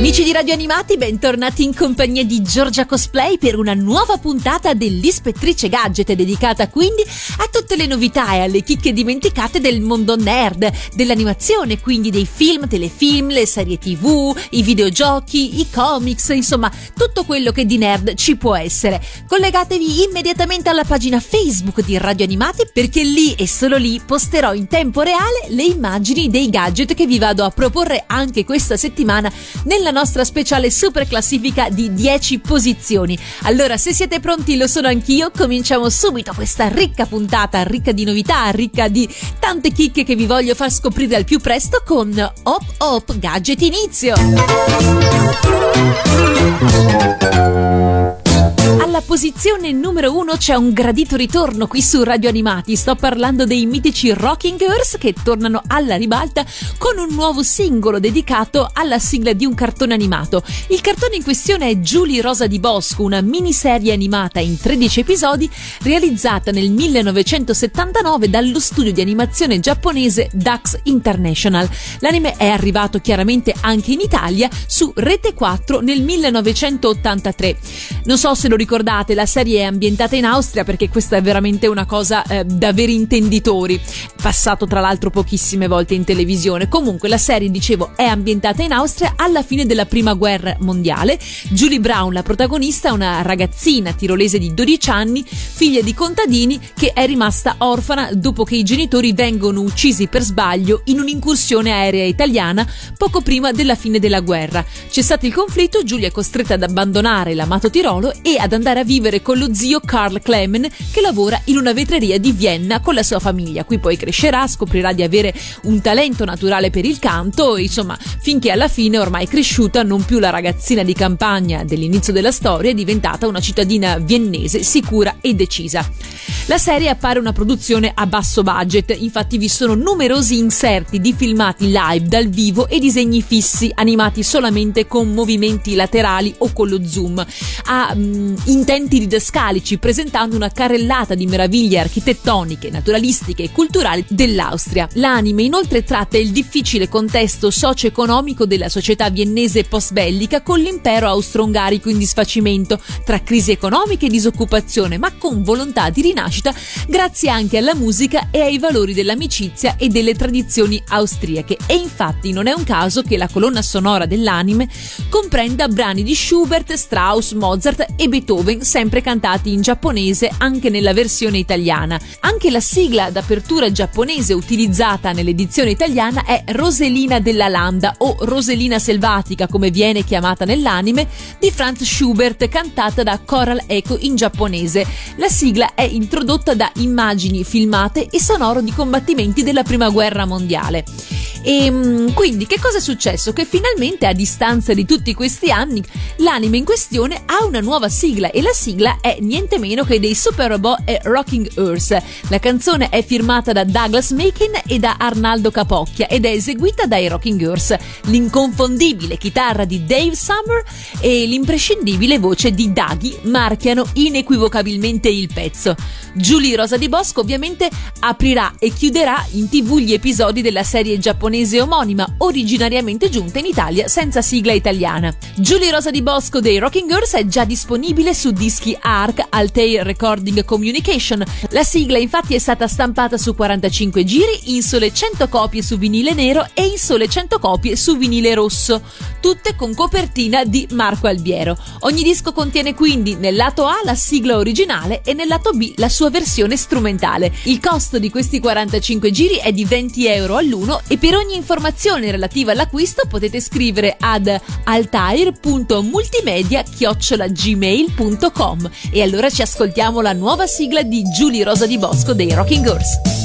Amici di Radio Animati, bentornati in compagnia di Giorgia Cosplay per una nuova puntata dell'Ispettrice Gadget dedicata quindi a tutte le novità e alle chicche dimenticate del mondo nerd, dell'animazione, quindi dei film, telefilm, le serie tv, i videogiochi, i comics, insomma tutto quello che di nerd ci può essere. Collegatevi immediatamente alla pagina Facebook di Radio Animati perché lì e solo lì posterò in tempo reale le immagini dei gadget che vi vado a proporre anche questa settimana nella la nostra speciale super classifica di 10 posizioni. Allora, se siete pronti, lo sono anch'io, cominciamo subito questa ricca puntata, ricca di novità, ricca di tante chicche che vi voglio far scoprire al più presto con Hop Hop Gadget Inizio. Alla posizione numero uno c'è un gradito ritorno qui su Radio Animati. Sto parlando dei mitici Rocking Earth che tornano alla ribalta con un nuovo singolo dedicato alla sigla di un cartone animato. Il cartone in questione è Julie Rosa di Bosco, una miniserie animata in 13 episodi realizzata nel 1979 dallo studio di animazione giapponese Dax International. L'anime è arrivato chiaramente anche in Italia su Rete 4 nel 1983. Non so se lo ricordate ricordate, la serie è ambientata in Austria perché questa è veramente una cosa eh, da veri intenditori, passato tra l'altro pochissime volte in televisione. Comunque la serie, dicevo, è ambientata in Austria alla fine della prima guerra mondiale. Julie Brown, la protagonista, è una ragazzina tirolese di 12 anni, figlia di contadini, che è rimasta orfana dopo che i genitori vengono uccisi per sbaglio in un'incursione aerea italiana poco prima della fine della guerra. Cessato il conflitto, Julie è costretta ad abbandonare l'amato Tirolo e ad andare a vivere con lo zio Karl Clemen che lavora in una vetreria di Vienna con la sua famiglia. Qui poi crescerà, scoprirà di avere un talento naturale per il canto, insomma, finché alla fine, ormai cresciuta, non più la ragazzina di campagna dell'inizio della storia, è diventata una cittadina viennese sicura e decisa. La serie appare una produzione a basso budget, infatti vi sono numerosi inserti di filmati live dal vivo e disegni fissi animati solamente con movimenti laterali o con lo zoom. Ha mh, intenti didascalici presentando una carrellata di meraviglie architettoniche, naturalistiche e culturali dell'Austria. L'anime inoltre tratta il difficile contesto socio-economico della società viennese post-bellica con l'impero austro-ungarico in disfacimento tra crisi economiche e disoccupazione, ma con volontà di rinascita grazie anche alla musica e ai valori dell'amicizia e delle tradizioni austriache. E infatti non è un caso che la colonna sonora dell'anime comprenda brani di Schubert, Strauss, Mozart e Beethoven sempre cantati in giapponese anche nella versione italiana. Anche la sigla d'apertura giapponese utilizzata nell'edizione italiana è Roselina della Landa o Roselina selvatica come viene chiamata nell'anime di Franz Schubert cantata da Coral Echo in giapponese. La sigla è introdotta da immagini filmate e sonoro di combattimenti della prima guerra mondiale. E ehm, quindi che cosa è successo? Che finalmente a distanza di tutti questi anni l'anime in questione ha una nuova sigla e la sigla è niente meno che dei Super Robot e Rocking Earth. La canzone è firmata da Douglas Macon e da Arnaldo Capocchia ed è eseguita dai Rocking Earth. L'inconfondibile chitarra di Dave Summer e l'imprescindibile voce di Daggy marchiano inequivocabilmente il pezzo. Julie Rosa di Bosco ovviamente aprirà e chiuderà in tv gli episodi della serie giapponese omonima, originariamente giunta in Italia senza sigla italiana. Julie Rosa di Bosco dei Rocking Girls è già disponibile su dischi ARC Altair Recording Communication. La sigla infatti è stata stampata su 45 giri, in sole 100 copie su vinile nero e in sole 100 copie su vinile rosso, tutte con copertina di Marco Albiero. Ogni disco contiene quindi nel lato A la sigla originale e nel lato B la sua versione strumentale. Il costo di questi 45 giri è di 20 euro all'uno e per ogni informazione relativa all'acquisto potete scrivere ad altair.multimedia.gmail.com e allora ci ascoltiamo la nuova sigla di Giulia Rosa di Bosco dei Rocking Girls.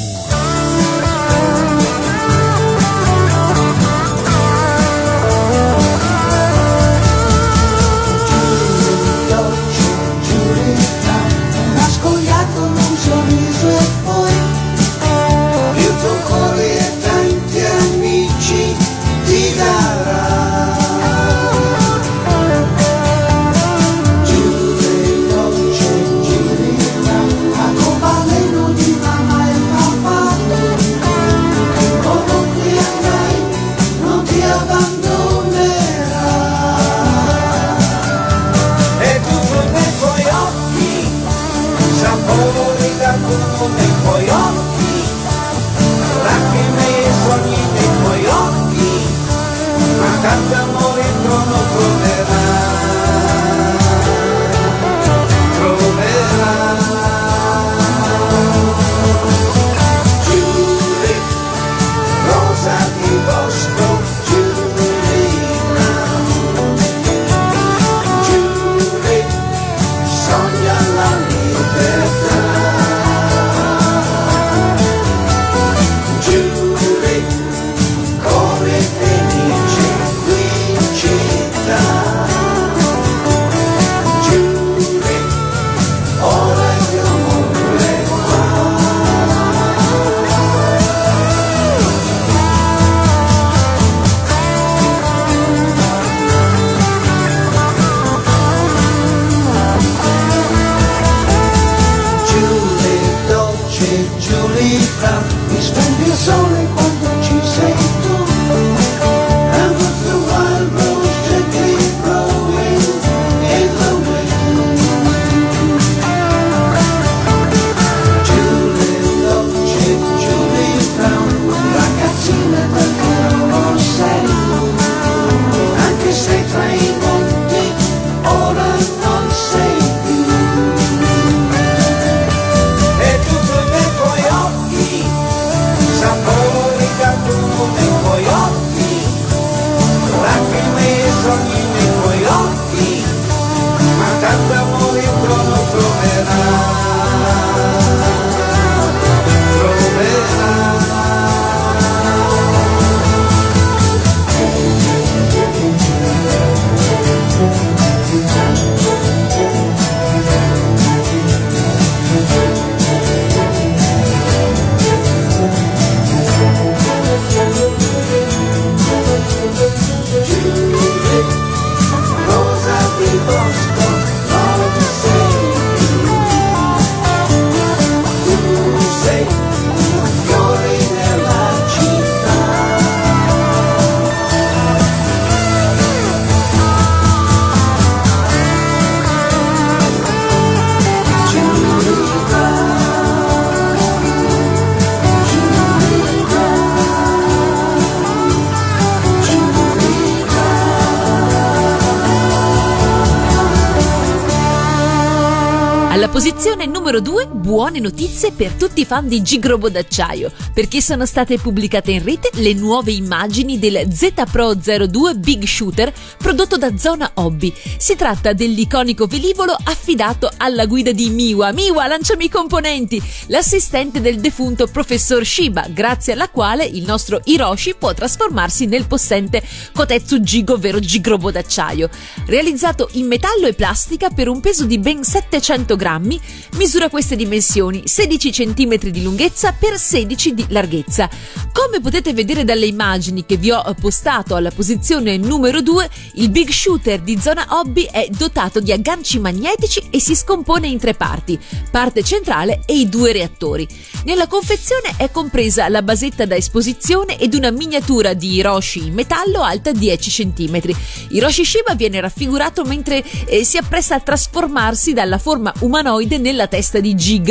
Posizione numero 2, buone notizie per tutti i fan di Gigrobo d'acciaio, perché sono state pubblicate in rete le nuove immagini del Z Pro 02 Big Shooter prodotto da Zona Hobby. Si tratta dell'iconico velivolo affidato alla guida di Miwa. Miwa, lanciami i componenti! L'assistente del defunto professor Shiba, grazie alla quale il nostro Hiroshi può trasformarsi nel possente Kotetsu Gigo, ovvero Gigrobo d'acciaio. Realizzato in metallo e plastica per un peso di ben 700 grammi misura queste dimensioni 16 cm di lunghezza per 16 di larghezza. Come potete vedere dalle immagini che vi ho postato alla posizione numero 2, il Big Shooter di zona hobby è dotato di agganci magnetici e si scompone in tre parti, parte centrale e i due reattori. Nella confezione è compresa la basetta da esposizione ed una miniatura di Hiroshi in metallo alta 10 cm. Hiroshi Shiba viene raffigurato mentre eh, si appresta a trasformarsi dalla forma umanoide nella testa di Jig.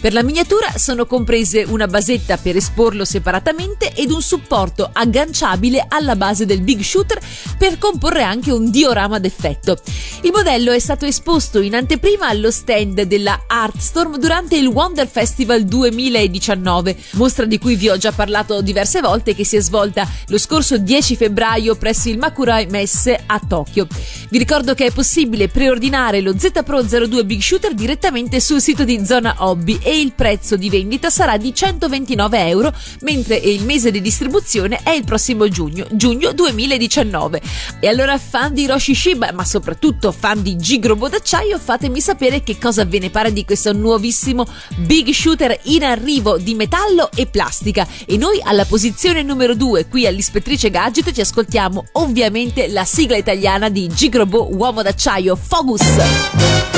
Per la miniatura sono comprese una basetta per esporlo separatamente ed un supporto agganciabile alla base del Big Shooter per comporre anche un diorama d'effetto. Il modello è stato esposto in anteprima allo stand della Artstorm durante il Wonder Festival 2019, mostra di cui vi ho già parlato diverse volte che si è svolta lo scorso 10 febbraio presso il Makurai Messe a Tokyo. Vi ricordo che è possibile preordinare lo Z Pro 02 Big Shooter direttamente sul sito di Zona Hobby e il prezzo di vendita sarà di 129 euro, mentre il mese di distribuzione è il prossimo giugno, giugno 2019. E allora fan di Roshi Shiba, ma soprattutto fan di Gigrobo d'acciaio, fatemi sapere che cosa ve ne pare di questo nuovissimo Big Shooter in arrivo di metallo e plastica. E noi alla posizione numero 2 qui all'Ispettrice Gadget ci ascoltiamo ovviamente la sigla italiana di Gigrobo Uomo d'acciaio Focus.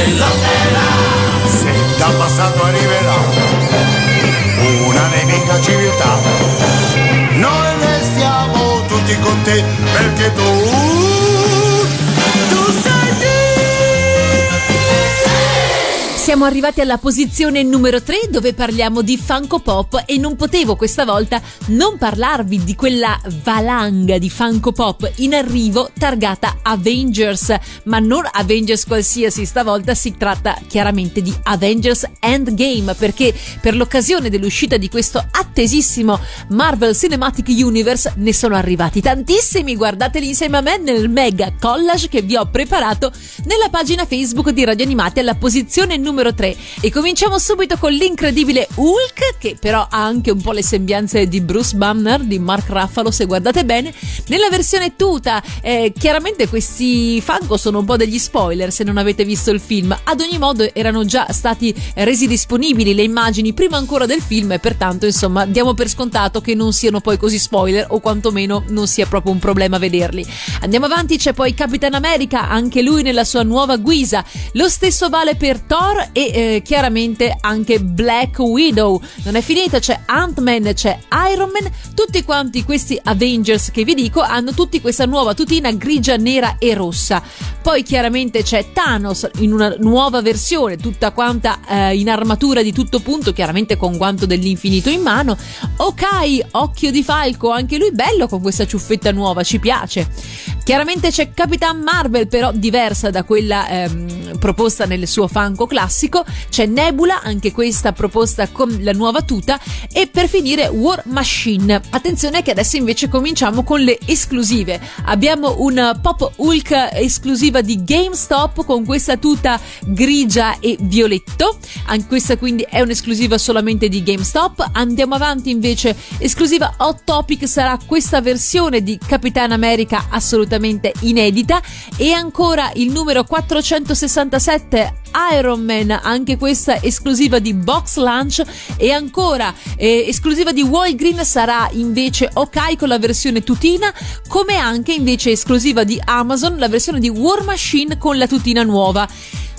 sempre lotterà dal passato arriverà una nemica civiltà. Noi restiamo tutti con te perché tu, Siamo arrivati alla posizione numero 3 dove parliamo di Funko Pop e non potevo questa volta non parlarvi di quella valanga di Funko Pop in arrivo targata Avengers, ma non Avengers qualsiasi, stavolta si tratta chiaramente di Avengers Endgame perché per l'occasione dell'uscita di questo attesissimo Marvel Cinematic Universe ne sono arrivati tantissimi, guardateli insieme a me nel mega collage che vi ho preparato nella pagina Facebook di Radio Animati alla posizione numero numero 3 e cominciamo subito con l'incredibile Hulk che però ha anche un po' le sembianze di Bruce Banner di Mark Ruffalo se guardate bene. Nella versione tuta eh, chiaramente questi Funko sono un po' degli spoiler se non avete visto il film. Ad ogni modo erano già stati resi disponibili le immagini prima ancora del film e pertanto insomma diamo per scontato che non siano poi così spoiler o quantomeno non sia proprio un problema vederli. Andiamo avanti c'è poi Capitan America anche lui nella sua nuova guisa. Lo stesso vale per Thor e eh, chiaramente anche Black Widow. Non è finita, c'è Ant-Man, c'è Iron Man, tutti quanti questi Avengers che vi dico hanno tutti questa nuova tutina grigia, nera e rossa. Poi chiaramente c'è Thanos in una nuova versione, tutta quanta eh, in armatura di tutto punto, chiaramente con guanto dell'infinito in mano. Okai, occhio di falco, anche lui bello con questa ciuffetta nuova, ci piace. Chiaramente c'è Capitan Marvel, però diversa da quella ehm, proposta nel suo fanco classico. C'è Nebula, anche questa proposta con la nuova tuta. E per finire War Machine. Attenzione che adesso invece cominciamo con le esclusive. Abbiamo un Pop Hulk esclusiva di GameStop con questa tuta grigia e violetto. Anche questa quindi è un'esclusiva solamente di GameStop. Andiamo avanti invece, esclusiva Hot Topic sarà questa versione di Capitan America assolutamente inedita e ancora il numero 467 Iron Man, anche questa esclusiva di Box Lunch e ancora eh, esclusiva di Walgreen sarà invece Ok con la versione tutina, come anche invece esclusiva di Amazon la versione di War Machine con la tutina nuova.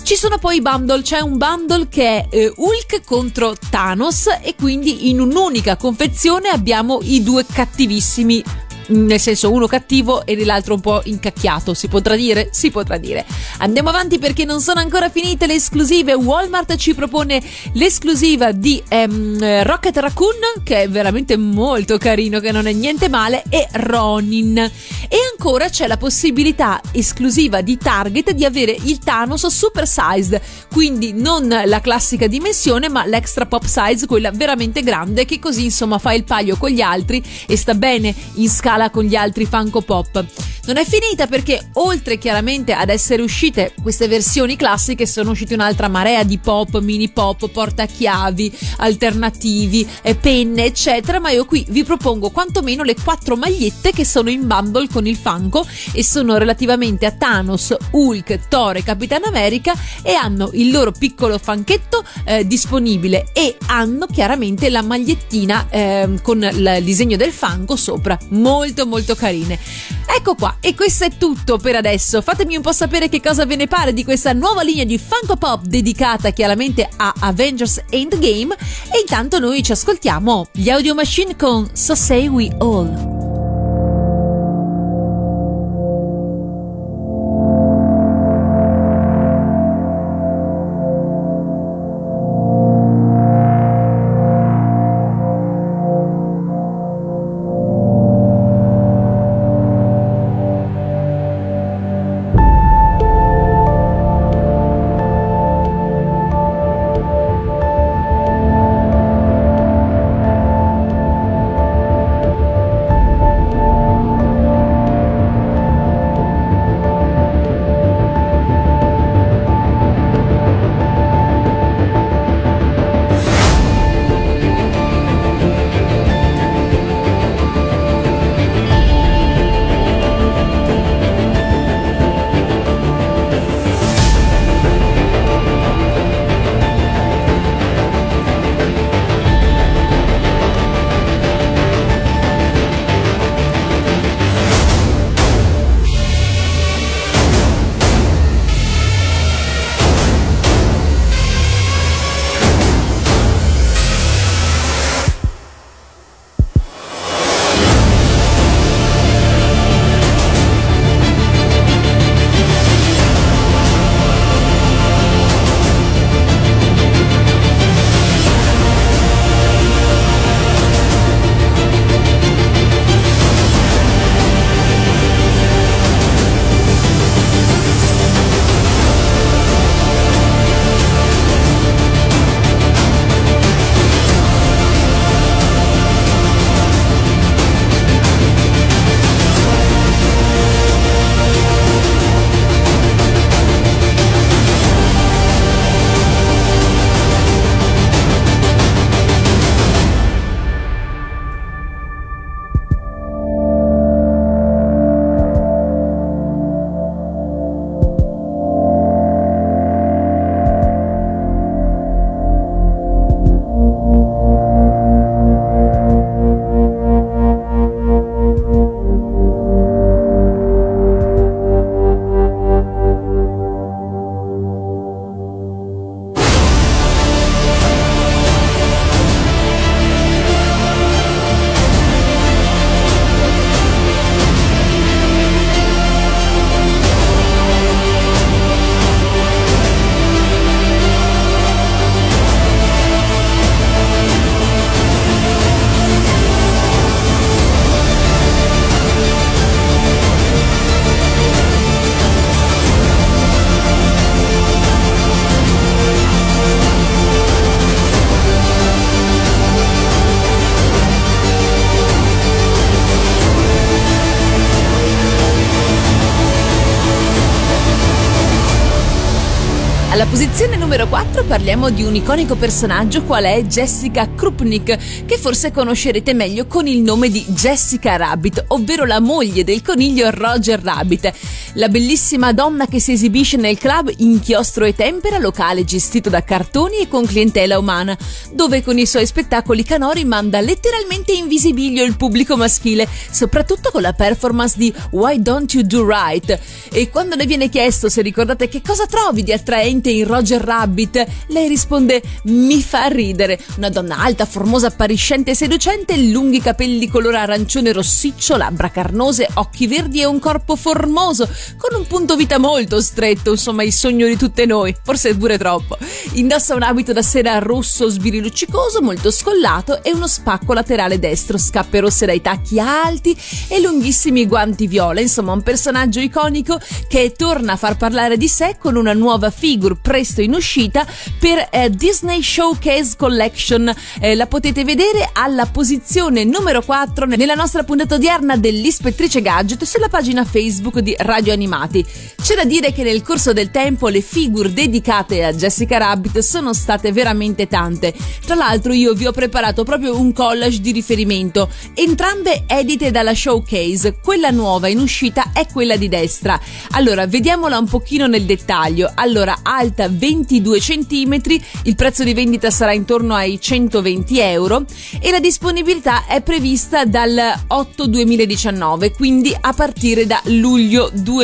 Ci sono poi i bundle, c'è un bundle che è eh, Hulk contro Thanos e quindi in un'unica confezione abbiamo i due cattivissimi nel senso uno cattivo e l'altro un po' incacchiato. Si potrà dire? Si potrà dire. Andiamo avanti perché non sono ancora finite le esclusive. Walmart ci propone l'esclusiva di um, Rocket Raccoon, che è veramente molto carino, che non è niente male, e Ronin. E ancora c'è la possibilità esclusiva di Target di avere il Thanos super sized, quindi non la classica dimensione, ma l'extra pop size, quella veramente grande, che così insomma fa il paio con gli altri e sta bene in scala scala con gli altri Funko Pop. Non è finita perché oltre chiaramente ad essere uscite queste versioni classiche sono uscite un'altra marea di pop, mini pop, portachiavi, alternativi, penne eccetera, ma io qui vi propongo quantomeno le quattro magliette che sono in bundle con il Funko e sono relativamente a Thanos, Hulk, Thor e Capitan America e hanno il loro piccolo fanchetto eh, disponibile e hanno chiaramente la magliettina eh, con il disegno del Funko sopra, molto molto carine. Ecco qua, e questo è tutto per adesso. Fatemi un po' sapere che cosa ve ne pare di questa nuova linea di Funko Pop dedicata chiaramente a Avengers Endgame. E intanto noi ci ascoltiamo gli Audio Machine con So Say We All. Parliamo di un iconico personaggio qual è Jessica Krupnik, che forse conoscerete meglio con il nome di Jessica Rabbit, ovvero la moglie del coniglio Roger Rabbit. La bellissima donna che si esibisce nel club Inchiostro e Tempera, locale gestito da cartoni e con clientela umana, dove con i suoi spettacoli canori manda letteralmente in visibilio il pubblico maschile, soprattutto con la performance di Why Don't You Do Right. E quando le viene chiesto se ricordate che cosa trovi di attraente in Roger Rabbit, lei risponde mi fa ridere. Una donna alta, formosa, appariscente e seducente, lunghi capelli color arancione rossiccio, labbra carnose, occhi verdi e un corpo formoso, con un punto vita molto stretto, insomma il sogno di tutte noi, forse pure troppo. Indossa un abito da sera rosso sbiriluccicoso, molto scollato e uno spacco laterale destro, scappe rosse dai tacchi alti e lunghissimi guanti viola, insomma un personaggio iconico che torna a far parlare di sé con una nuova figure presto in uscita per eh, Disney Showcase Collection. Eh, la potete vedere alla posizione numero 4 nella nostra puntata odierna dell'Ispettrice Gadget sulla pagina Facebook di Radio Animati. C'è da dire che nel corso del tempo le figure dedicate a Jessica Rabbit sono state veramente tante. Tra l'altro io vi ho preparato proprio un collage di riferimento, entrambe edite dalla Showcase. Quella nuova in uscita è quella di destra. Allora, vediamola un pochino nel dettaglio. Allora, alta 22 cm, il prezzo di vendita sarà intorno ai 120 euro e la disponibilità è prevista dal 8 2019, quindi a partire da luglio 2019.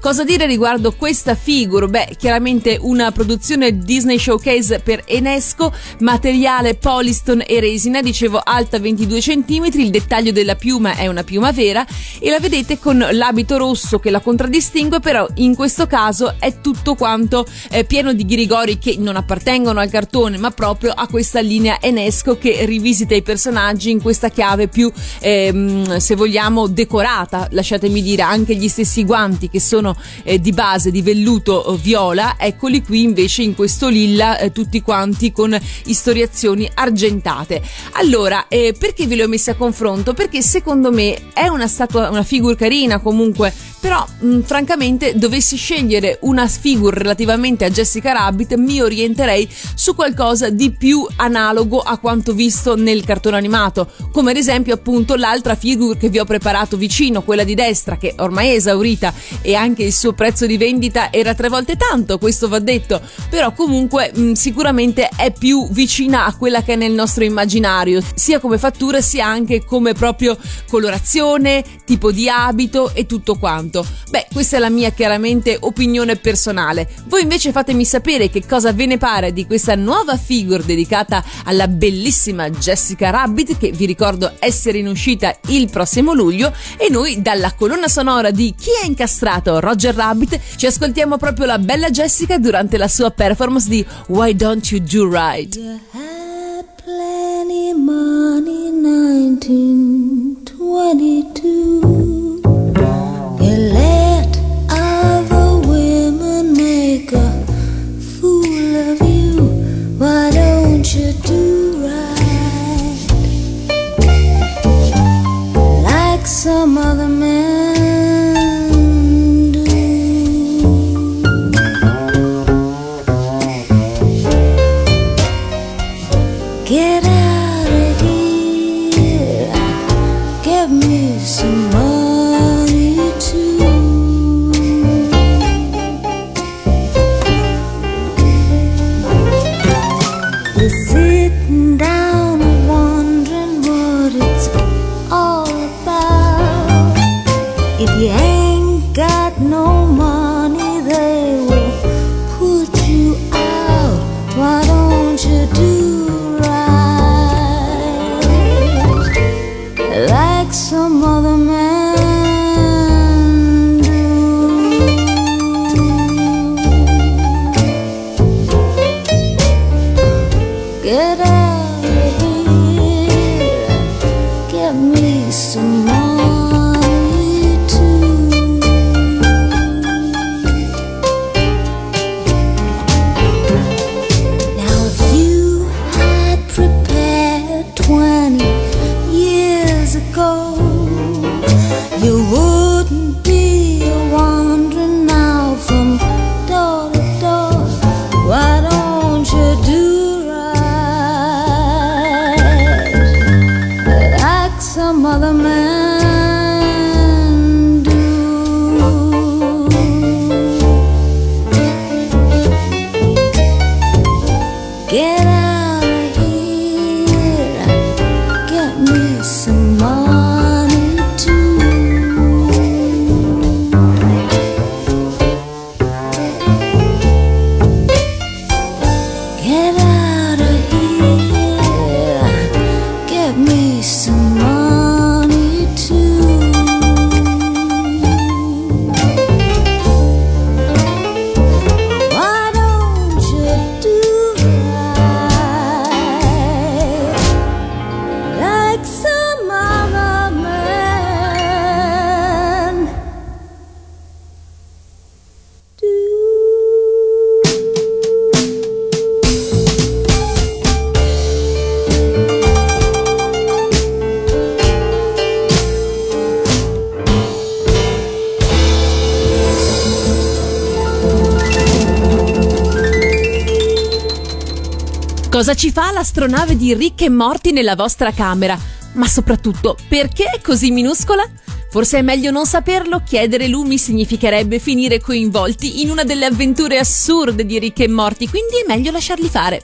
Cosa dire riguardo questa figure? Beh, chiaramente una produzione Disney Showcase per Enesco, materiale Polyston e resina, dicevo alta 22 cm, il dettaglio della piuma è una piuma vera e la vedete con l'abito rosso che la contraddistingue, però in questo caso è tutto quanto eh, pieno di ghirigori che non appartengono al cartone, ma proprio a questa linea Enesco che rivisita i personaggi in questa chiave più, ehm, se vogliamo, decorata. Lasciatemi dire, anche gli stessi guanti che sono eh, di base di velluto eh, viola, eccoli qui invece in questo lilla, eh, tutti quanti con istoriazioni argentate. Allora, eh, perché ve le ho messe a confronto? Perché secondo me è una statua, una figura carina comunque però mh, mm, francamente dovessi scegliere una figure relativamente a Jessica Rabbit mi orienterei su qualcosa di più analogo a quanto visto nel cartone animato come ad esempio appunto l'altra figure che vi ho preparato vicino quella di destra che ormai è esaurita e anche il suo prezzo di vendita era tre volte tanto questo va detto però comunque mh, mm, sicuramente è più vicina a quella che è nel nostro immaginario sia come fattura sia anche come proprio colorazione tipo di abito e tutto quanto. Beh, questa è la mia chiaramente opinione personale. Voi invece fatemi sapere che cosa ve ne pare di questa nuova figure dedicata alla bellissima Jessica Rabbit che vi ricordo essere in uscita il prossimo luglio e noi dalla colonna sonora di Chi ha incastrato Roger Rabbit ci ascoltiamo proprio la bella Jessica durante la sua performance di Why Don't You Do Right. plenty money 1922 let other women make a fool of you. Why don't you do right like some other Cosa ci fa l'astronave di Rick e Morty nella vostra camera? Ma soprattutto, perché è così minuscola? Forse è meglio non saperlo, chiedere lumi significherebbe finire coinvolti in una delle avventure assurde di Rick e Morty, quindi è meglio lasciarli fare.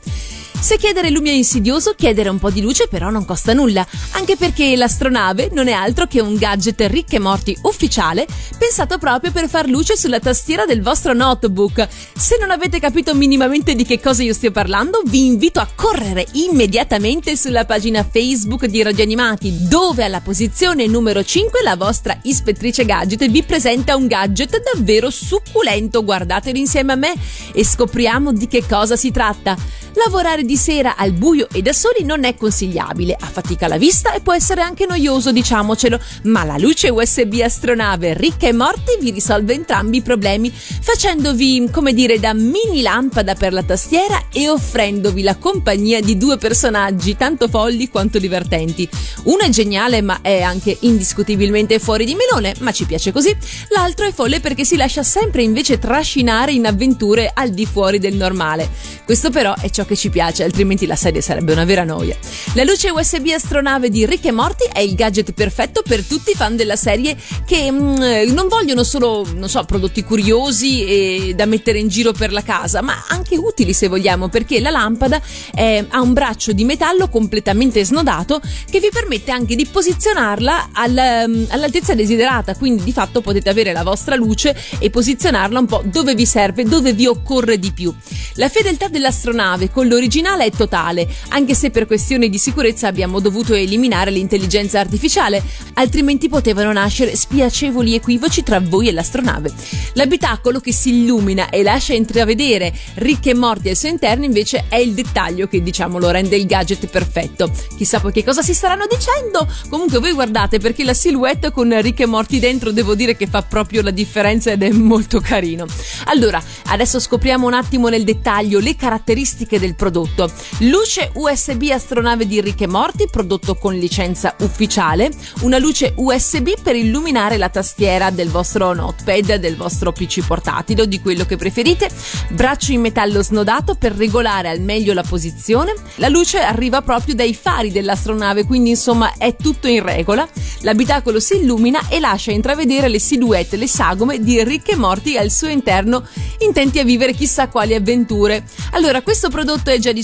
Se chiedere lumi è insidioso, chiedere un po' di luce però non costa nulla, anche perché l'astronave non è altro che un gadget ricche morti ufficiale pensato proprio per far luce sulla tastiera del vostro notebook. Se non avete capito minimamente di che cosa io stia parlando, vi invito a correre immediatamente sulla pagina Facebook di Radio Animati, dove alla posizione numero 5 la vostra ispettrice gadget vi presenta un gadget davvero succulento. Guardatelo insieme a me e scopriamo di che cosa si tratta. Lavorare di sera al buio e da soli non è consigliabile, affatica la vista e può essere anche noioso, diciamocelo, ma la luce USB astronave ricca e morte vi risolve entrambi i problemi, facendovi, come dire, da mini lampada per la tastiera e offrendovi la compagnia di due personaggi tanto folli quanto divertenti. Uno è geniale, ma è anche indiscutibilmente fuori di melone, ma ci piace così. L'altro è folle perché si lascia sempre invece trascinare in avventure al di fuori del normale. Questo però è ciò che ci piace, altrimenti la serie sarebbe una vera noia. La luce USB astronave di Rick e Morty è il gadget perfetto per tutti i fan della serie che mm, non vogliono solo, non so, prodotti curiosi e da mettere in giro per la casa, ma anche utili se vogliamo, perché la lampada è, ha un braccio di metallo completamente snodato che vi permette anche di posizionarla all, mm, all'altezza desiderata, quindi di fatto potete avere la vostra luce e posizionarla un po' dove vi serve, dove vi occorre di più. La fedeltà dell'astronave con l'originale è totale, anche se per questioni di sicurezza abbiamo dovuto eliminare l'intelligenza artificiale, altrimenti potevano nascere spiacevoli equivoci tra voi e l'astronave. L'abitacolo che si illumina e lascia intravedere ricche e morti al suo interno invece è il dettaglio che diciamo lo rende il gadget perfetto. Chissà poi che cosa si staranno dicendo. Comunque voi guardate perché la silhouette con ricche e morti dentro devo dire che fa proprio la differenza ed è molto carino. Allora, adesso scopriamo un attimo nel dettaglio le caratteristiche del prodotto. Luce USB astronave di Ricche Morti, prodotto con licenza ufficiale. Una luce USB per illuminare la tastiera del vostro notepad, del vostro PC portatile o di quello che preferite. Braccio in metallo snodato per regolare al meglio la posizione. La luce arriva proprio dai fari dell'astronave, quindi insomma è tutto in regola. L'abitacolo si illumina e lascia intravedere le silhouette, le sagome di Ricche Morti al suo interno, intenti a vivere chissà quali avventure. Allora, questo prodotto prodotto è già disponibile,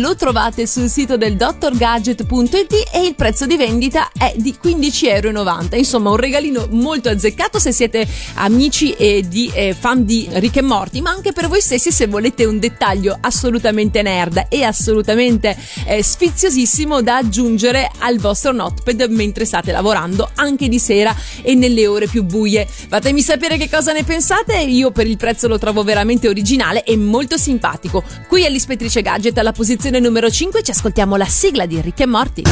lo trovate sul sito del drgadget.it e il prezzo di vendita è di 15,90 euro. Insomma, un regalino molto azzeccato se siete amici e di, eh, fan di Rick e Morty, ma anche per voi stessi se volete un dettaglio assolutamente nerd e assolutamente eh, sfiziosissimo da aggiungere al vostro notepad mentre state lavorando anche di sera e nelle ore più buie. Fatemi sapere che cosa ne pensate, io per il prezzo lo trovo veramente originale e molto simpatico. Qui è l'ispettrice Gadget alla posizione numero 5 ci ascoltiamo la sigla di Rick e Morty.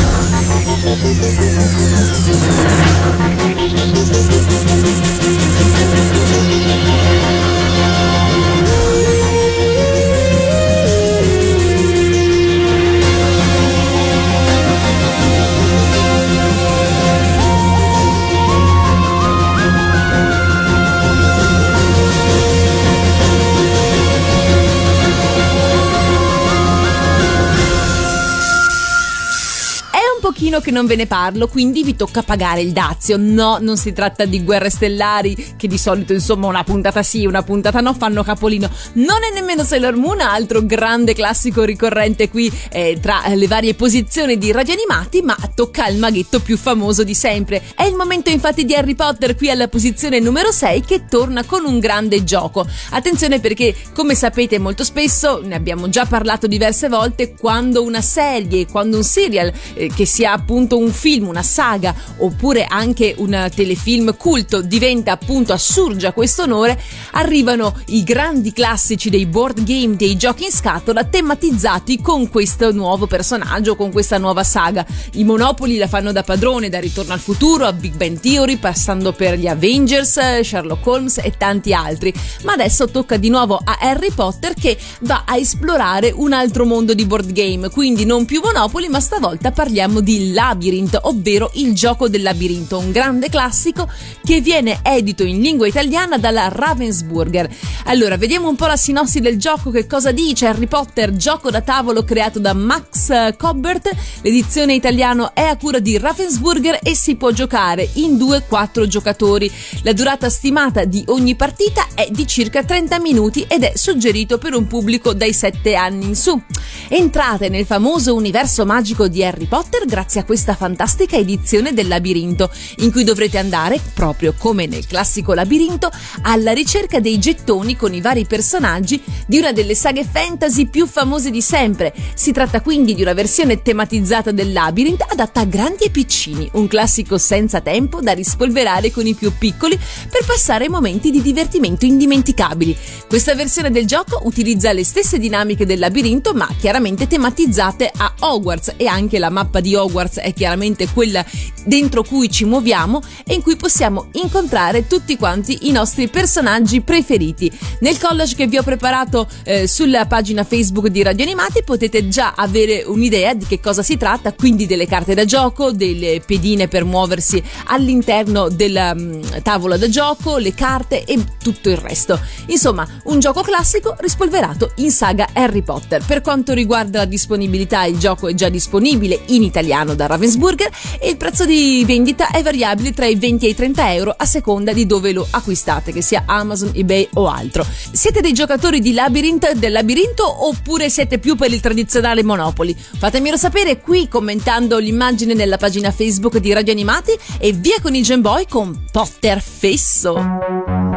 Pochino che non ve ne parlo, quindi vi tocca pagare il dazio. No, non si tratta di guerre stellari, che di solito insomma una puntata sì, una puntata no, fanno capolino. Non è nemmeno Sailor Moon, altro grande classico ricorrente qui eh, tra le varie posizioni di radio animati, ma tocca il maghetto più famoso di sempre. È il momento infatti di Harry Potter qui alla posizione numero 6 che torna con un grande gioco. Attenzione perché, come sapete molto spesso, ne abbiamo già parlato diverse volte, quando una serie, quando un serial eh, che sia appunto un film, una saga oppure anche un telefilm culto diventa appunto assurgia questo onore, arrivano i grandi classici dei board game, dei giochi in scatola tematizzati con questo nuovo personaggio, con questa nuova saga. I Monopoli la fanno da padrone, da Ritorno al futuro a Big Bang Theory, passando per gli Avengers, Sherlock Holmes e tanti altri. Ma adesso tocca di nuovo a Harry Potter che va a esplorare un altro mondo di board game, quindi non più Monopoli, ma stavolta parliamo di Labyrinth, ovvero il gioco del labirinto, un grande classico che viene edito in lingua italiana dalla Ravensburger. Allora, vediamo un po' la sinossi del gioco, che cosa dice Harry Potter, gioco da tavolo creato da Max Cobbert. L'edizione italiana è a cura di Ravensburger e si può giocare in 2-4 giocatori. La durata stimata di ogni partita è di circa 30 minuti ed è suggerito per un pubblico dai 7 anni in su. Entrate nel famoso universo magico di Harry Potter grazie a questa fantastica edizione del labirinto, in cui dovrete andare, proprio come nel classico labirinto, alla ricerca dei gettoni con i vari personaggi di una delle saghe fantasy più famose di sempre. Si tratta quindi di una versione tematizzata del labirinto adatta a grandi e piccini, un classico senza tempo da rispolverare con i più piccoli per passare momenti di divertimento indimenticabili. Questa versione del gioco utilizza le stesse dinamiche del labirinto, ma chiaramente tematizzate a Hogwarts e anche la mappa di Hogwarts è chiaramente quella dentro cui ci muoviamo e in cui possiamo incontrare tutti quanti i nostri personaggi preferiti. Nel collage che vi ho preparato eh, sulla pagina Facebook di Radio Animati potete già avere un'idea di che cosa si tratta, quindi delle carte da gioco, delle pedine per muoversi all'interno della um, tavola da gioco, le carte e tutto il resto. Insomma, un gioco classico rispolverato in saga Harry Potter. Per quanto riguarda la disponibilità, il gioco è già disponibile in italiano da Ravensburger e il prezzo di vendita è variabile tra i 20 e i 30 euro a seconda di dove lo acquistate, che sia Amazon, eBay o altro. Siete dei giocatori di Labyrinth del labirinto oppure siete più per il tradizionale Monopoli? Fatemelo sapere qui commentando l'immagine nella pagina Facebook di Radio Animati e via con i Gemboy con Potter Fesso.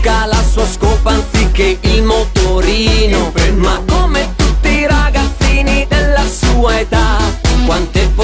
Trucca la sua scopa anziché il motorino. Ma come tutti i ragazzini della sua età Quante pozioni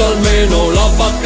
almeno la bacchetta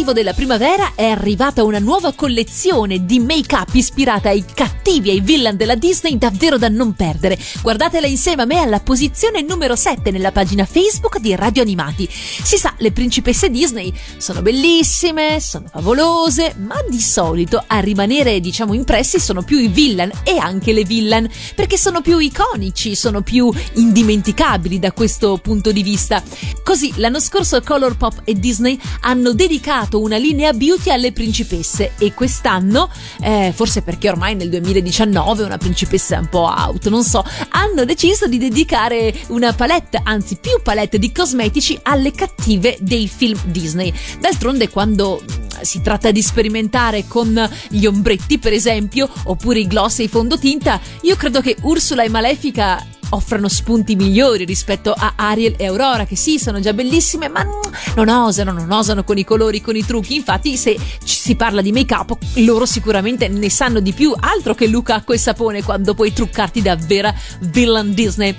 l'arrivo della primavera è arrivata una nuova collezione di make-up ispirata ai cattivi e ai villain della Disney davvero da non perdere. Guardatela insieme a me alla posizione numero 7 nella pagina Facebook di Radio Animati. Si sa, le principesse Disney sono bellissime, sono favolose, ma di solito a rimanere, diciamo, impressi sono più i villain e anche le villain, perché sono più iconici, sono più indimenticabili da questo punto di vista. Così l'anno scorso Colourpop e Disney hanno dedicato una linea beauty alle principesse e quest'anno, eh, forse perché ormai nel 2019 una principessa un po' out, non so, hanno deciso di dedicare una palette, anzi più palette di cosmetici alle cattive dei film Disney. D'altronde quando si tratta di sperimentare con gli ombretti, per esempio, oppure i gloss e i fondotinta, io credo che Ursula e Malefica offrono spunti migliori rispetto a Ariel e Aurora, che sì, sono già bellissime, ma non osano, non osano con i colori, con i trucchi. Infatti, se ci si parla di make up, loro sicuramente ne sanno di più, altro che Luca acqua e sapone quando puoi truccarti da vera villain Disney.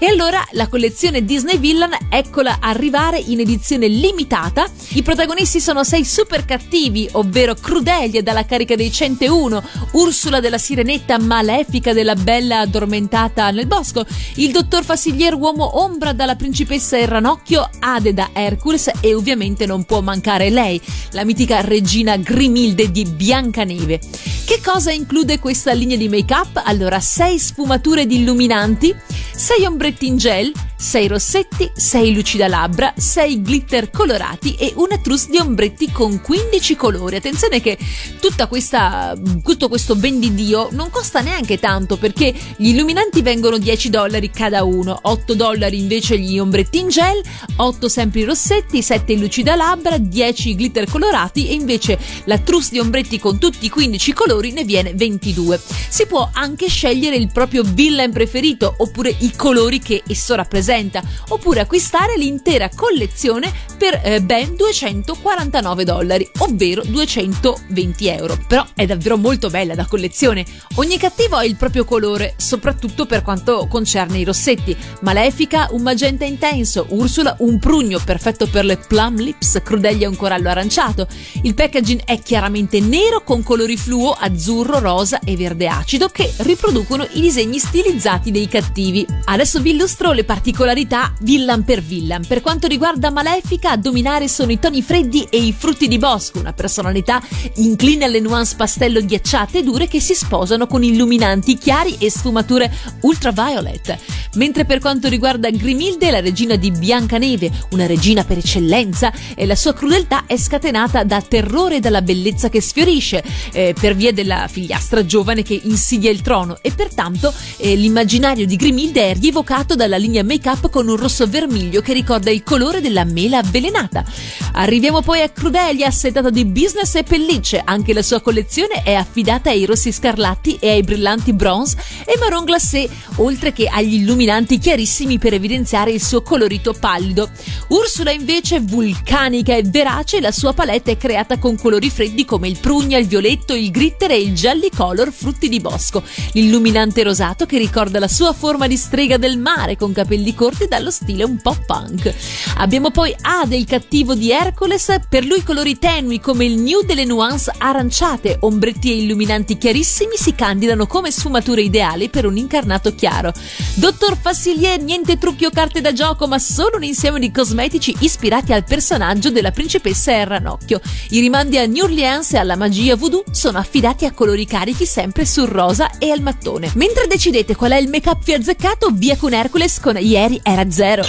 E allora la collezione Disney Villain eccola arrivare in edizione limitata. I protagonisti sono sei super cattivi, ovvero Crudelia dalla carica dei 101, Ursula della Sirenetta malefica della bella addormentata nel bosco, il dottor Fassiglier uomo ombra dalla principessa ranocchio, Ade da Hercules e ovviamente non può mancare lei, la mitica regina Grimilde di Biancaneve. Che cosa include questa linea di make-up? Allora, sei sfumature di illuminanti, sei ombretti in gel, 6 rossetti, 6 lucida labbra, 6 glitter colorati e una trousse di ombretti con 15 colori. Attenzione che questa, tutto questo ben di Dio non costa neanche tanto perché gli illuminanti vengono 10 dollari cada uno, 8 dollari invece gli ombretti in gel, 8 sempre i rossetti, 7 lucida labbra, 10 glitter colorati e invece la trousse di ombretti con tutti i 15 colori ne viene 22. Si può anche scegliere il proprio villain preferito oppure i colori che esso rappresenta presenta, oppure acquistare l'intera collezione per eh, ben 249 dollari, ovvero 220 euro. Però è davvero molto bella da collezione. Ogni cattivo ha il proprio colore, soprattutto per quanto concerne i rossetti. Malefica un magenta intenso, Ursula un prugno perfetto per le plum lips, Crudelia un corallo aranciato. Il packaging è chiaramente nero con colori fluo azzurro, rosa e verde acido che riproducono i disegni stilizzati dei cattivi. Adesso vi illustro le particolarità particolarità villan per villan. Per quanto riguarda Malefica, a dominare sono i toni freddi e i frutti di bosco, una personalità incline alle nuance pastello ghiacciate e dure che si sposano con illuminanti chiari e sfumature ultraviolet. Mentre per quanto riguarda Grimilde, la regina di Biancaneve, una regina per eccellenza, e la sua crudeltà è scatenata da terrore e dalla bellezza che sfiorisce, eh, per via della figliastra giovane che insidia il trono e pertanto eh, l'immaginario di Grimilde è rievocato dalla linea make make-up con un rosso vermiglio che ricorda il colore della mela avvelenata. Arriviamo poi a Crudelia, assetato di business e pellicce. Anche la sua collezione è affidata ai rossi scarlatti e ai brillanti bronze e marron glacé, oltre che agli illuminanti chiarissimi per evidenziare il suo colorito pallido. Ursula invece vulcanica e verace, la sua palette è creata con colori freddi come il prugna, il violetto, il glitter e il gialli color frutti di bosco. L'illuminante rosato che ricorda la sua forma di strega del mare con capelli corti dallo stile un po' punk. Abbiamo poi Ade, il cattivo di Hercules, per lui colori tenui come il nude delle nuance aranciate, ombretti e illuminanti chiarissimi si candidano come sfumature ideali per un incarnato chiaro. Dottor Fassilier, niente trucchi o carte da gioco, ma solo un insieme di cosmetici ispirati al personaggio della principessa Ranocchio. I rimandi a New Orleans e alla magia voodoo sono affidati a colori carichi sempre sul rosa e al mattone. Mentre decidete qual è il make-up più azzeccato, via con Hercules con ieri ieri era zero.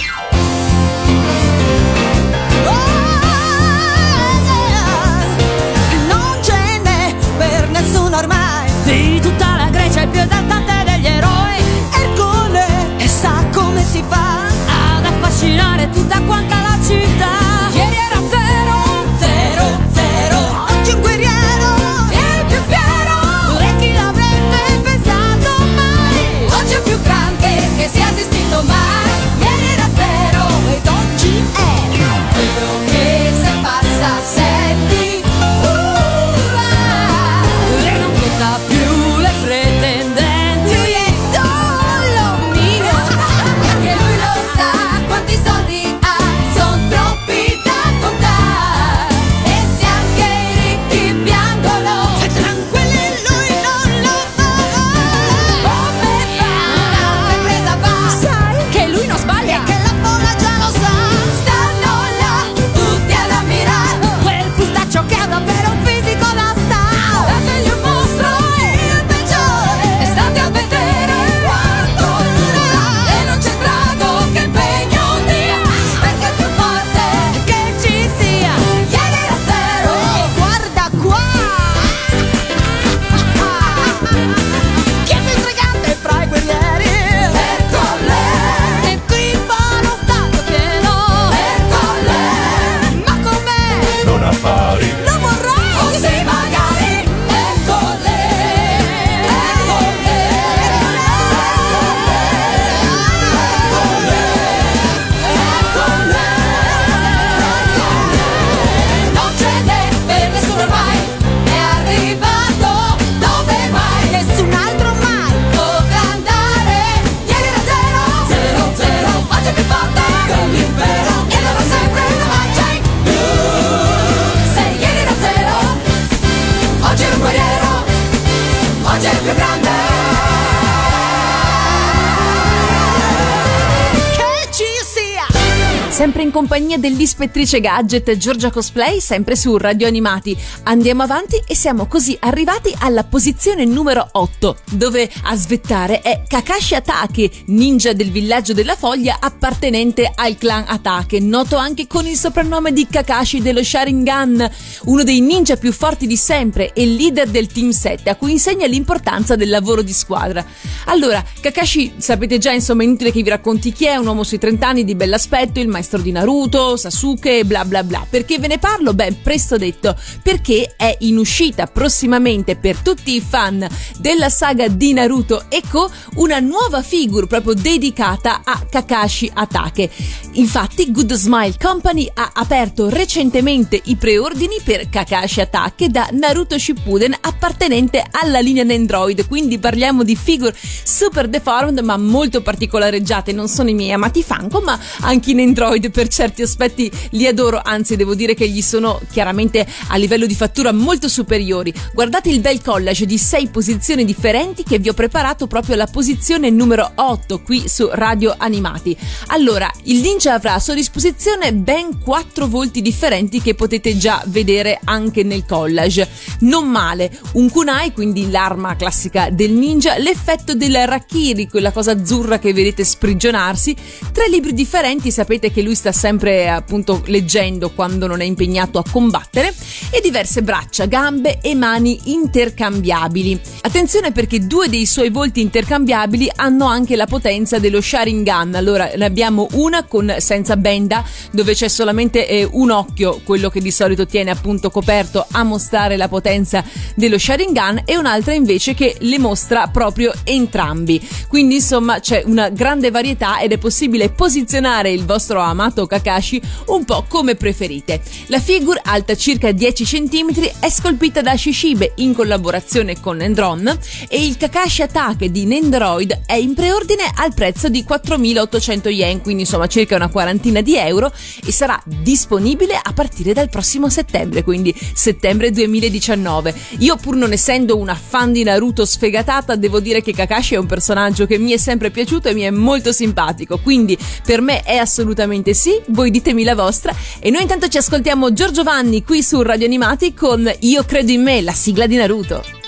Sempre in compagnia dell'ispettrice Gadget Giorgia Cosplay, sempre su Radio Animati. Andiamo avanti e siamo così arrivati alla posizione numero 8, dove a svettare è Kakashi Atake, ninja del villaggio della foglia appartenente al clan Atake, noto anche con il soprannome di Kakashi dello Sharingan, uno dei ninja più forti di sempre e leader del Team 7, a cui insegna l'importanza del lavoro di squadra. Allora, Kakashi, sapete già, insomma, è inutile che vi racconti chi è, un uomo sui 30 anni di bell'aspetto, il maestro maestro di Naruto, Sasuke e bla bla bla. Perché ve ne parlo? Beh, presto detto, perché è in uscita prossimamente per tutti i fan della saga di Naruto Eko una nuova figure proprio dedicata a Kakashi Atake. Infatti, Good Smile Company ha aperto recentemente i preordini per Kakashi Atake da Naruto Shippuden appartenente alla linea Nendroid, quindi parliamo di figure super deformed ma molto particolareggiate, non sono i miei amati Funko, ma anche in Android Android per certi aspetti li adoro, anzi devo dire che gli sono chiaramente a livello di fattura molto superiori. Guardate il bel collage di sei posizioni differenti che vi ho preparato proprio alla posizione numero 8 qui su Radio Animati. Allora, il ninja avrà a sua disposizione ben quattro volti differenti che potete già vedere anche nel collage. Non male, un kunai, quindi l'arma classica del ninja, l'effetto del rakiri, quella cosa azzurra che vedete sprigionarsi, tre libri differenti, sapete che lui lui sta sempre appunto leggendo quando non è impegnato a combattere e diverse braccia, gambe e mani intercambiabili. Attenzione perché due dei suoi volti intercambiabili hanno anche la potenza dello Sharingan. Allora ne abbiamo una con senza benda dove c'è solamente eh, un occhio, quello che di solito tiene appunto coperto a mostrare la potenza dello Sharingan e un'altra invece che le mostra proprio entrambi. Quindi insomma c'è una grande varietà ed è possibile posizionare il vostro ama amato Kakashi un po' come preferite. La figure, alta circa 10 cm, è scolpita da Shishibe in collaborazione con Nendron e il Kakashi Atake di Nendroid è in preordine al prezzo di 4.800 yen, quindi insomma circa una quarantina di euro e sarà disponibile a partire dal prossimo settembre, quindi settembre 2019. Io pur non essendo una fan di Naruto sfegatata, devo dire che Kakashi è un personaggio che mi è sempre piaciuto e mi è molto simpatico, quindi per me è Assolutamente sì, voi ditemi la vostra e noi intanto ci ascoltiamo Giorgio Vanni qui su Radio Animati con Io credo in me, la sigla di Naruto.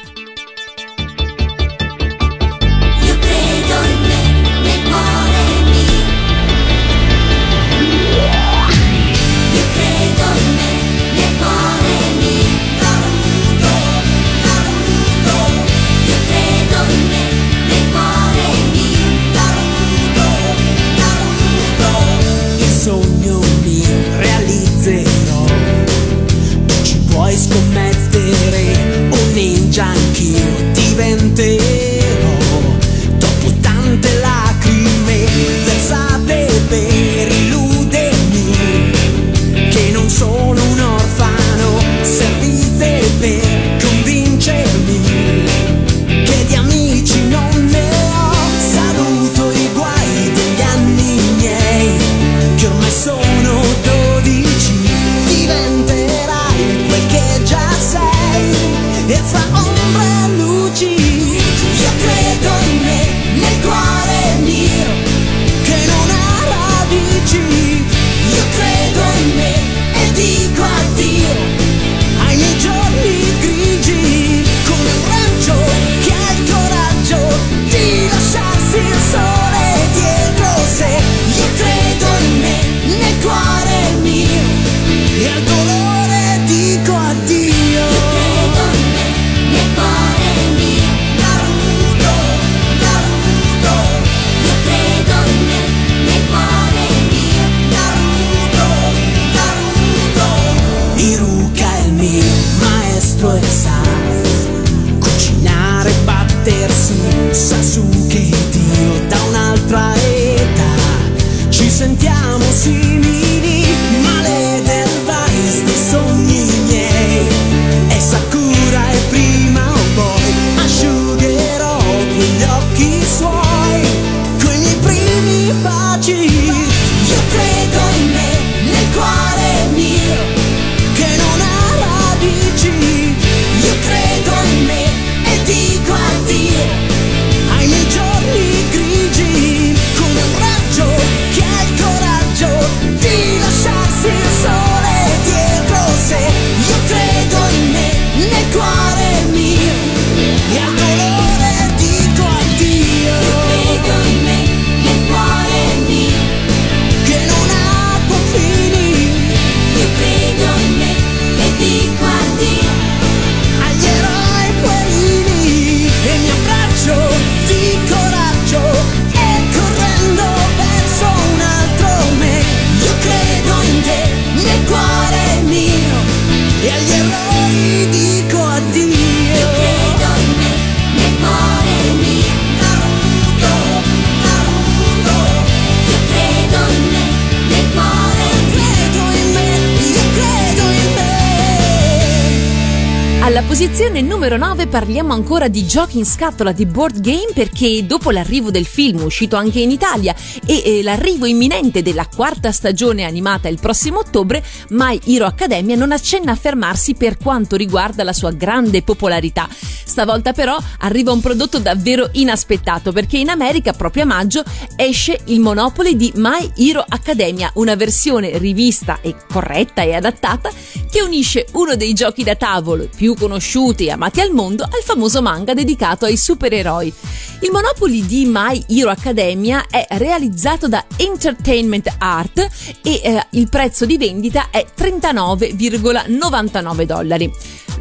Posizione numero 9 parliamo ancora di giochi in scatola di board game perché dopo l'arrivo del film uscito anche in Italia e eh, l'arrivo imminente della quarta stagione animata il prossimo ottobre, My Hero Academia non accenna a fermarsi per quanto riguarda la sua grande popolarità. Stavolta però arriva un prodotto davvero inaspettato perché in America proprio a maggio esce il Monopoly di My Hero Academia, una versione rivista e corretta e adattata che unisce uno dei giochi da tavolo più più conosciuti e amati al mondo al famoso manga dedicato ai supereroi. Il Monopoly di My Hero Academia è realizzato da Entertainment Art e eh, il prezzo di vendita è 39,99 dollari.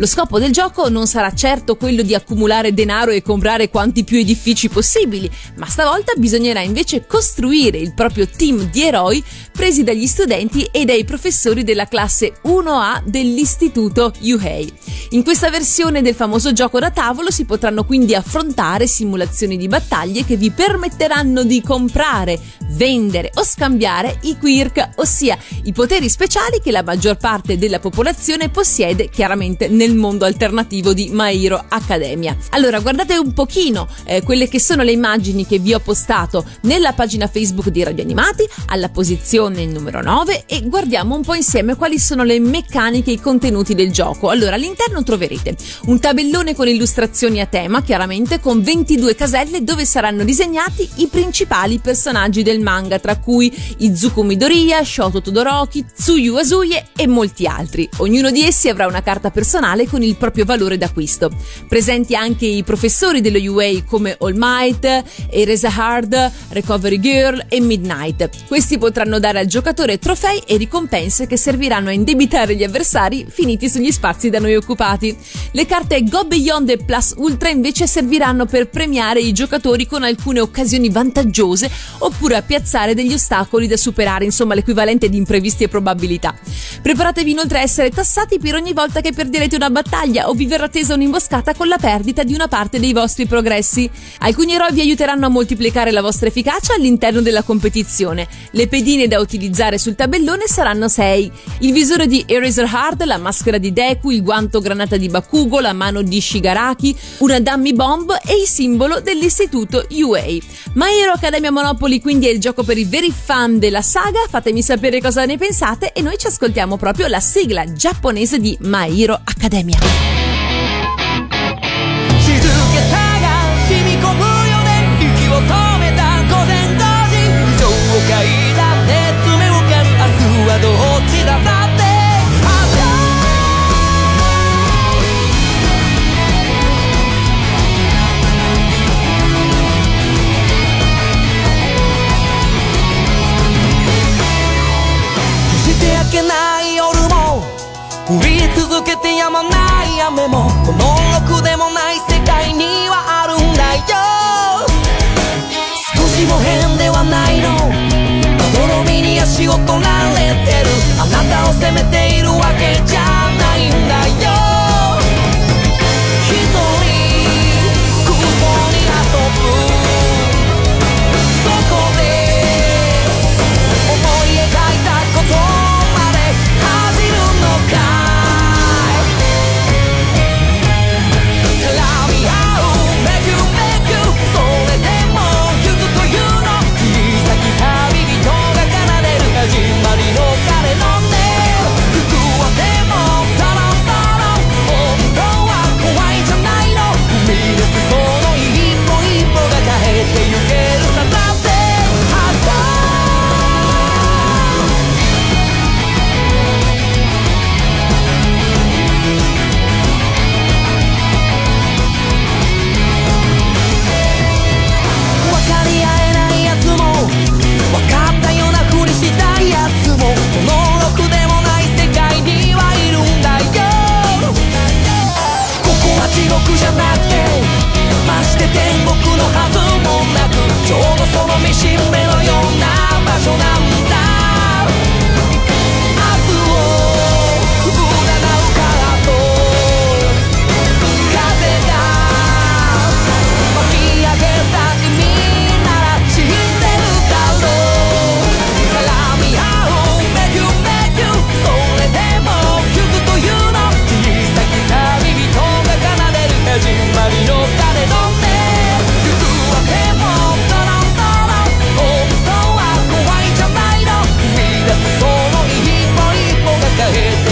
Lo scopo del gioco non sarà certo quello di accumulare denaro e comprare quanti più edifici possibili, ma stavolta bisognerà invece costruire il proprio team di eroi presi dagli studenti e dai professori della classe 1A dell'istituto Yuhei. In questa versione del famoso gioco da tavolo si potranno quindi affrontare simulazioni di battaglie che vi permetteranno di comprare, vendere o scambiare i quirk, ossia i poteri speciali che la maggior parte della popolazione possiede chiaramente nel mondo alternativo di My Hero Academia. Allora guardate un pochino eh, quelle che sono le immagini che vi ho postato nella pagina Facebook di Radio Animati alla posizione numero 9 e guardiamo un po' insieme quali sono le meccaniche e i contenuti del gioco. Allora all'interno troverete un tabellone con illustrazioni a tema, chiaramente con 22 caselle dove saranno disegnati i principali personaggi del manga, tra cui Izuku Midoriya, Shoto Todoroki, Tsuyu Asuye e molti altri. Ognuno di essi avrà una carta personale personale con il proprio valore d'acquisto. Presenti anche i professori dello UA come All Might, Eresa Hard, Recovery Girl e Midnight. Questi potranno dare al giocatore trofei e ricompense che serviranno a indebitare gli avversari finiti sugli spazi da noi occupati. Le carte Go Beyond e Plus Ultra invece serviranno per premiare i giocatori con alcune occasioni vantaggiose oppure a piazzare degli ostacoli da superare, insomma l'equivalente di imprevisti e probabilità. Preparatevi inoltre a essere tassati per ogni volta che perderete una battaglia o vi verrà tesa un'imboscata con la perdita di una parte dei vostri progressi. Alcuni eroi vi aiuteranno a moltiplicare la vostra efficacia all'interno della competizione. Le pedine da utilizzare sul tabellone saranno 6. Il visore di Eraser Hard, la maschera di Deku, il guanto granata di Bakugo, la mano di Shigaraki, una dummy bomb e il simbolo dell'istituto UA. My Hero Academia Monopoly quindi è il gioco per i veri fan della saga, fatemi sapere cosa ne pensate e noi ci ascoltiamo proprio la sigla giapponese di My Hero Academia. Academia. 降り続けてやまない雨もこの奥でもない世界にはあるんだよ。少しも変ではないの。まどろみに足を取られてる。あなたを責めているわけじゃないんだよ。じゃなくてまして天国のはずもなくちょうどその見し目のような場所なんだ。carreta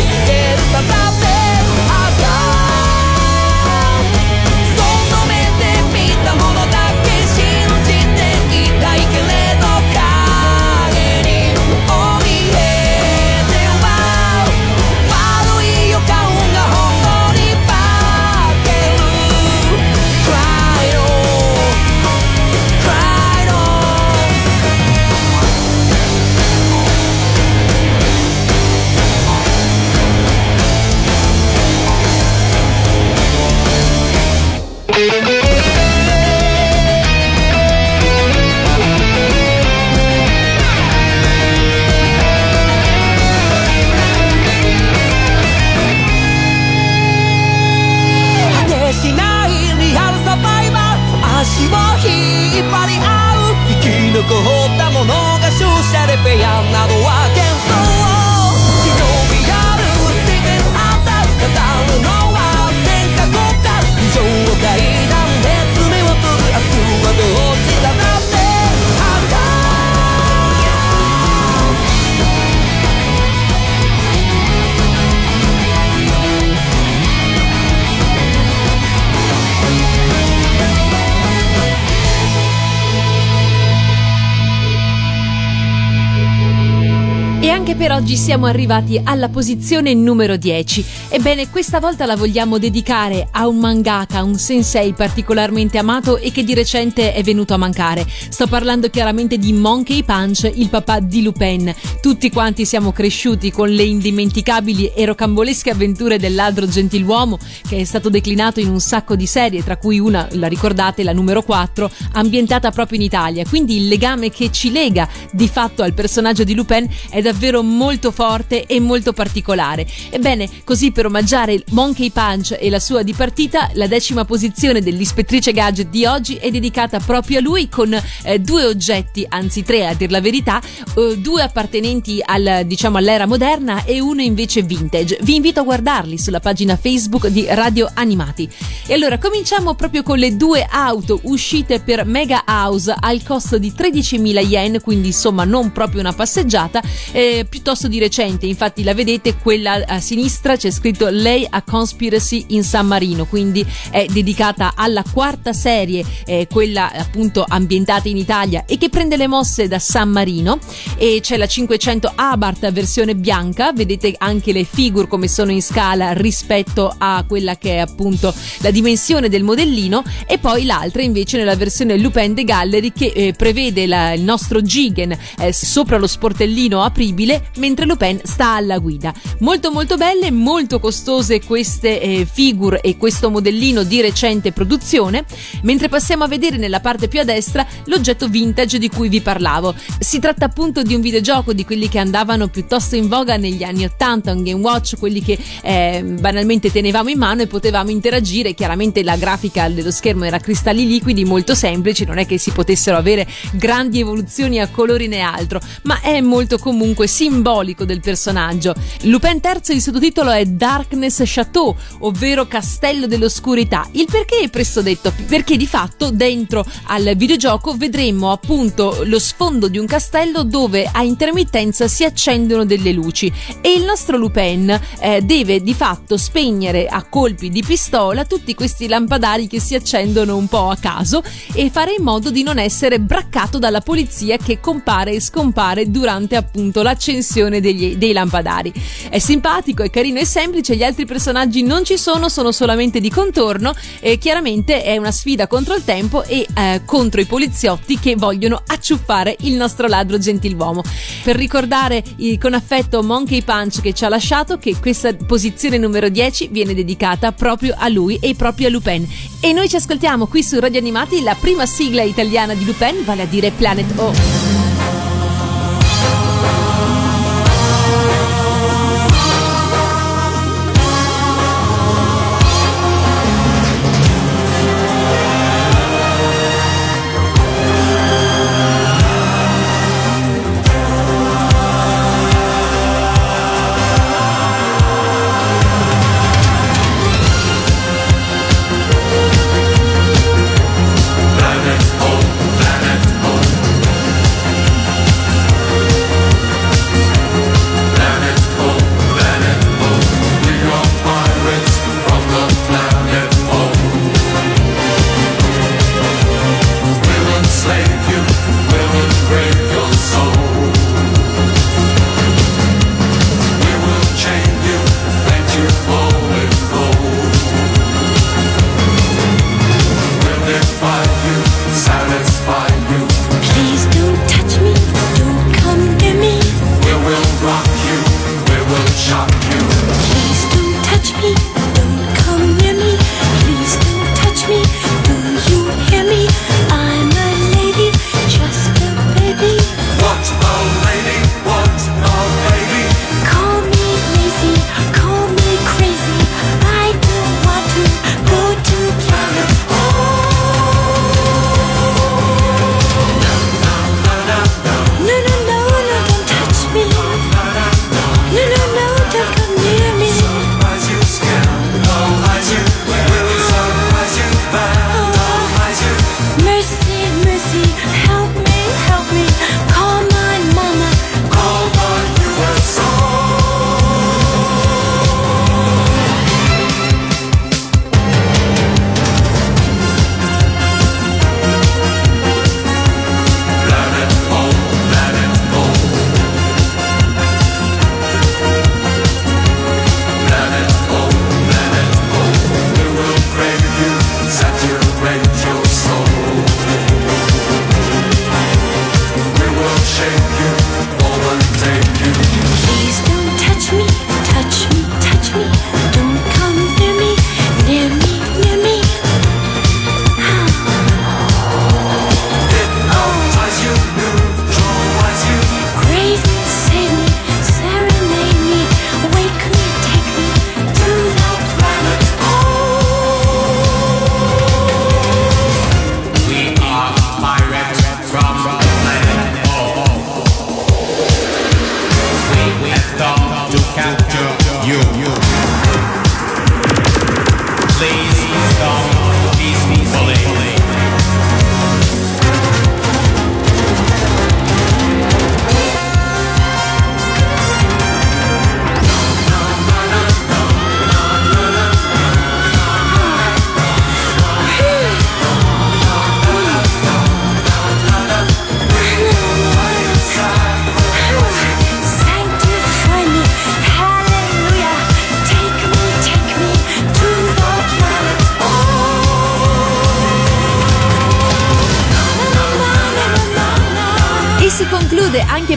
oggi siamo arrivati alla posizione numero 10. Ebbene, questa volta la vogliamo dedicare a un mangaka, un sensei particolarmente amato e che di recente è venuto a mancare. Sto parlando chiaramente di Monkey Punch, il papà di Lupin. Tutti quanti siamo cresciuti con le indimenticabili e rocambolesche avventure del ladro gentiluomo, che è stato declinato in un sacco di serie, tra cui una, la ricordate, la numero 4, ambientata proprio in Italia. Quindi il legame che ci lega di fatto al personaggio di Lupin è davvero molto forte e molto particolare. Ebbene, così per omaggiare Monkey Punch e la sua dipartita, la decima posizione dell'ispettrice gadget di oggi è dedicata proprio a lui con eh, due oggetti, anzi tre a dir la verità, eh, due appartenenti al, diciamo, all'era moderna e uno invece vintage. Vi invito a guardarli sulla pagina Facebook di Radio Animati. E allora cominciamo proprio con le due auto uscite per Mega House al costo di 13.000 yen, quindi insomma non proprio una passeggiata, eh, piuttosto di recente. Infatti la vedete, quella a sinistra c'è scritto Lei a Conspiracy in San Marino, quindi è dedicata alla quarta serie, eh, quella appunto ambientata in Italia e che prende le mosse da San Marino. E c'è la 500 Abarth versione bianca, vedete anche le figure come sono in scala rispetto a quella che è appunto la dimensione del modellino e poi l'altra invece nella versione Lupin de Gallery che eh, prevede la- il nostro Jigen eh, sopra lo sportellino apribile Lupin sta alla guida. Molto molto belle, molto costose queste eh, figure e questo modellino di recente produzione, mentre passiamo a vedere nella parte più a destra l'oggetto vintage di cui vi parlavo. Si tratta appunto di un videogioco di quelli che andavano piuttosto in voga negli anni 80, un Game Watch, quelli che eh, banalmente tenevamo in mano e potevamo interagire. Chiaramente la grafica dello schermo era cristalli liquidi, molto semplici, non è che si potessero avere grandi evoluzioni a colori né altro, ma è molto comunque simbolico del personaggio. Lupin III, il sottotitolo è Darkness Chateau, ovvero Castello dell'Oscurità. Il perché è presto detto? Perché di fatto dentro al videogioco vedremo appunto lo sfondo di un castello dove a intermittenza si accendono delle luci e il nostro Lupin eh, deve di fatto spegnere a colpi di pistola tutti questi lampadari che si accendono un po' a caso e fare in modo di non essere braccato dalla polizia che compare e scompare durante appunto l'accensione degli- dei lampadari. È simpatico, è carino e semplice, gli altri personaggi non ci sono, sono solamente di contorno e chiaramente è una sfida contro il tempo e eh, contro i poliziotti che vogliono acciuffare il nostro ladro gentiluomo. Per ricordare eh, con affetto Monkey Punch che ci ha lasciato che questa posizione numero 10 viene dedicata proprio a lui e proprio a Lupin. E noi ci ascoltiamo qui su Radio Animati la prima sigla italiana di Lupin, vale a dire Planet O.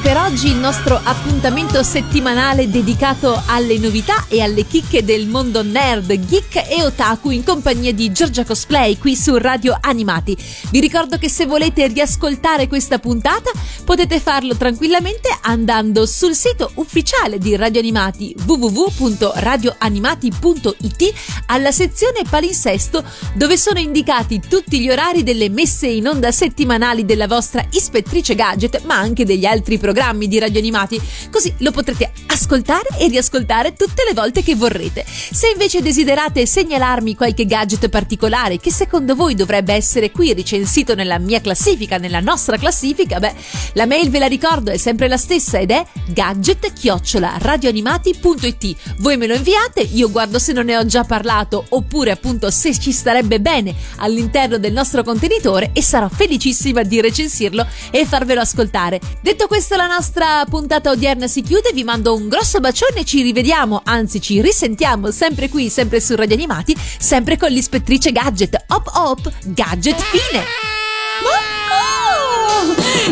per oggi il nostro appuntamento settimanale dedicato alle novità e alle chicche del mondo nerd, geek e otaku in compagnia di Giorgia Cosplay qui su Radio Animati. Vi ricordo che se volete riascoltare questa puntata potete farlo tranquillamente andando sul sito ufficiale di Radio Animati www.radioanimati.it alla sezione palinsesto dove sono indicati tutti gli orari delle messe in onda settimanali della vostra ispettrice gadget ma anche degli altri programmi di Radio Animati così lo potrete ascoltare e riascoltare tutte le volte che vorrete. Se invece desiderate segnalarmi qualche gadget particolare che secondo voi dovrebbe essere qui recensito nella mia classifica, nella nostra classifica, beh, la mail ve la ricordo è sempre la stessa ed è gadget-radioanimati.it. Voi me lo inviate, io guardo se non ne ho già parlato oppure appunto se ci starebbe bene all'interno del nostro contenitore e sarò felicissima di recensirlo e farvelo ascoltare. Detto questo la nostra puntata odierna si chiude, vi mando un grosso bacione, ci rivediamo, anzi ci risentiamo sempre qui, sempre su Radio Animati, sempre con l'ispettrice Gadget. Hop hop, Gadget fine!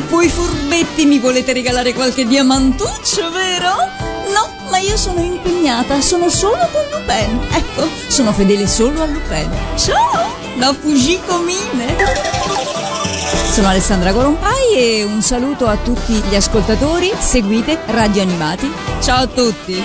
Voi furbetti mi volete regalare qualche diamantuccio, vero? No, ma io sono impegnata, sono solo con Lupin. Ecco, sono fedele solo a Lupin. Ciao, da Fujiko-mine. Sono Alessandra Gorompai e un saluto a tutti gli ascoltatori. Seguite Radio Animati. Ciao a tutti.